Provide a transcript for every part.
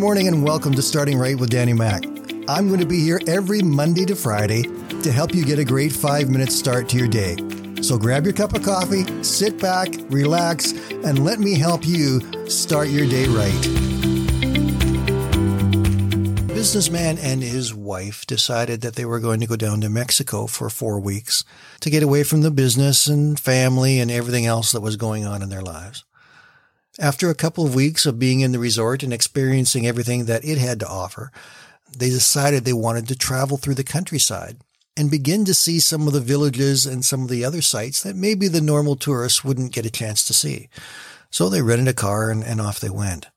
morning and welcome to Starting Right with Danny Mac. I'm going to be here every Monday to Friday to help you get a great five minute start to your day. So grab your cup of coffee, sit back, relax, and let me help you start your day right. businessman and his wife decided that they were going to go down to Mexico for four weeks to get away from the business and family and everything else that was going on in their lives. After a couple of weeks of being in the resort and experiencing everything that it had to offer, they decided they wanted to travel through the countryside and begin to see some of the villages and some of the other sites that maybe the normal tourists wouldn't get a chance to see. So they rented a car and, and off they went.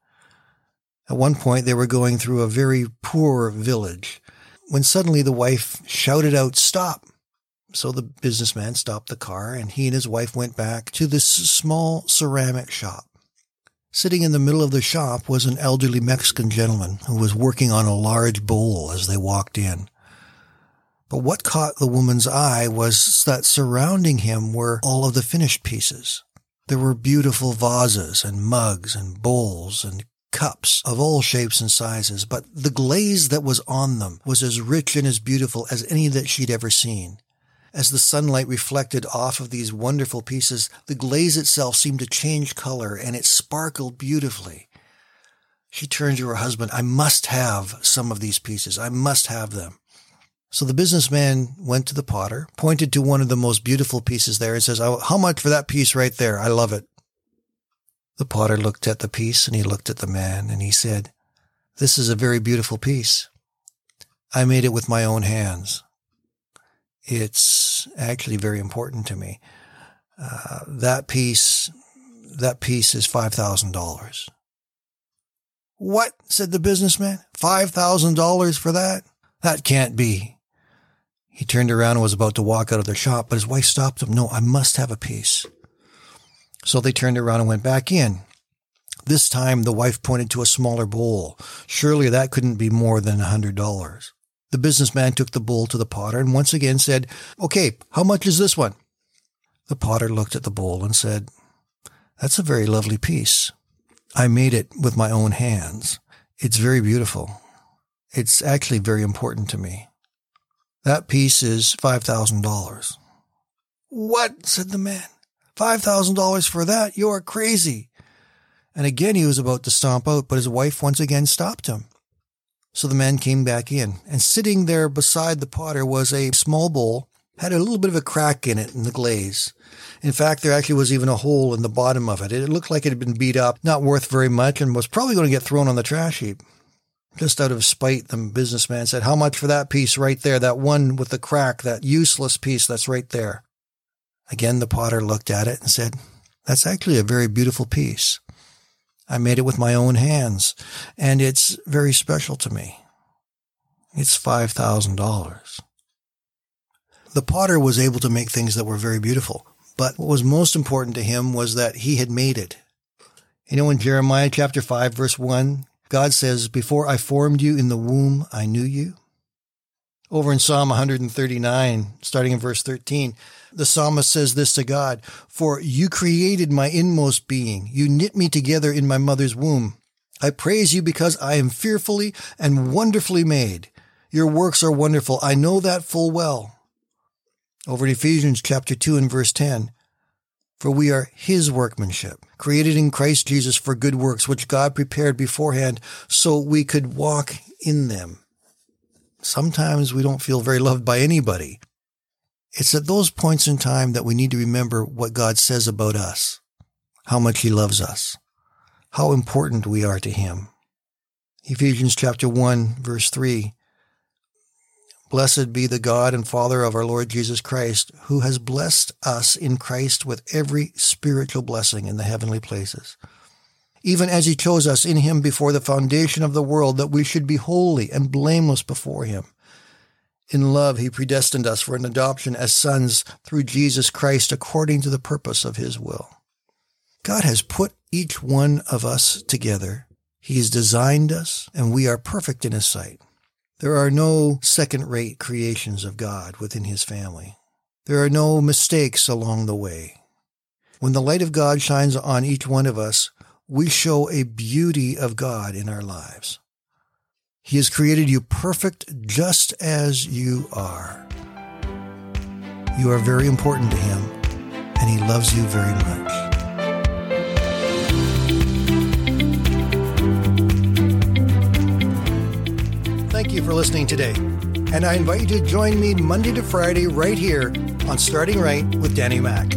At one point, they were going through a very poor village when suddenly the wife shouted out, Stop! So the businessman stopped the car and he and his wife went back to this small ceramic shop. Sitting in the middle of the shop was an elderly Mexican gentleman who was working on a large bowl as they walked in. But what caught the woman's eye was that surrounding him were all of the finished pieces. There were beautiful vases and mugs and bowls and cups of all shapes and sizes, but the glaze that was on them was as rich and as beautiful as any that she'd ever seen. As the sunlight reflected off of these wonderful pieces, the glaze itself seemed to change color and it sparkled beautifully. She turned to her husband, I must have some of these pieces. I must have them. So the businessman went to the potter, pointed to one of the most beautiful pieces there and says, oh, how much for that piece right there? I love it. The potter looked at the piece and he looked at the man and he said, this is a very beautiful piece. I made it with my own hands. It's actually very important to me. Uh, that piece, that piece is $5,000. What? said the businessman. $5,000 for that? That can't be. He turned around and was about to walk out of the shop, but his wife stopped him. No, I must have a piece. So they turned around and went back in. This time the wife pointed to a smaller bowl. Surely that couldn't be more than a hundred dollars. The businessman took the bowl to the potter and once again said, Okay, how much is this one? The potter looked at the bowl and said, That's a very lovely piece. I made it with my own hands. It's very beautiful. It's actually very important to me. That piece is $5,000. What? said the man. $5,000 for that? You are crazy. And again he was about to stomp out, but his wife once again stopped him. So the man came back in, and sitting there beside the potter was a small bowl, had a little bit of a crack in it in the glaze. In fact, there actually was even a hole in the bottom of it. It looked like it had been beat up, not worth very much, and was probably going to get thrown on the trash heap. Just out of spite, the businessman said, How much for that piece right there? That one with the crack, that useless piece that's right there. Again, the potter looked at it and said, That's actually a very beautiful piece. I made it with my own hands, and it's very special to me. It's $5,000. The potter was able to make things that were very beautiful, but what was most important to him was that he had made it. You know, in Jeremiah chapter 5, verse 1, God says, Before I formed you in the womb, I knew you. Over in Psalm 139, starting in verse 13, the psalmist says this to God For you created my inmost being, you knit me together in my mother's womb. I praise you because I am fearfully and wonderfully made. Your works are wonderful. I know that full well. Over in Ephesians chapter 2 and verse 10, for we are his workmanship, created in Christ Jesus for good works, which God prepared beforehand so we could walk in them. Sometimes we don't feel very loved by anybody. It's at those points in time that we need to remember what God says about us, how much he loves us, how important we are to him. Ephesians chapter 1 verse 3. Blessed be the God and Father of our Lord Jesus Christ, who has blessed us in Christ with every spiritual blessing in the heavenly places. Even as he chose us in him before the foundation of the world that we should be holy and blameless before him. In love, he predestined us for an adoption as sons through Jesus Christ according to the purpose of his will. God has put each one of us together. He has designed us, and we are perfect in his sight. There are no second rate creations of God within his family. There are no mistakes along the way. When the light of God shines on each one of us, we show a beauty of God in our lives. He has created you perfect just as you are. You are very important to Him, and He loves you very much. Thank you for listening today, and I invite you to join me Monday to Friday right here on Starting Right with Danny Mack.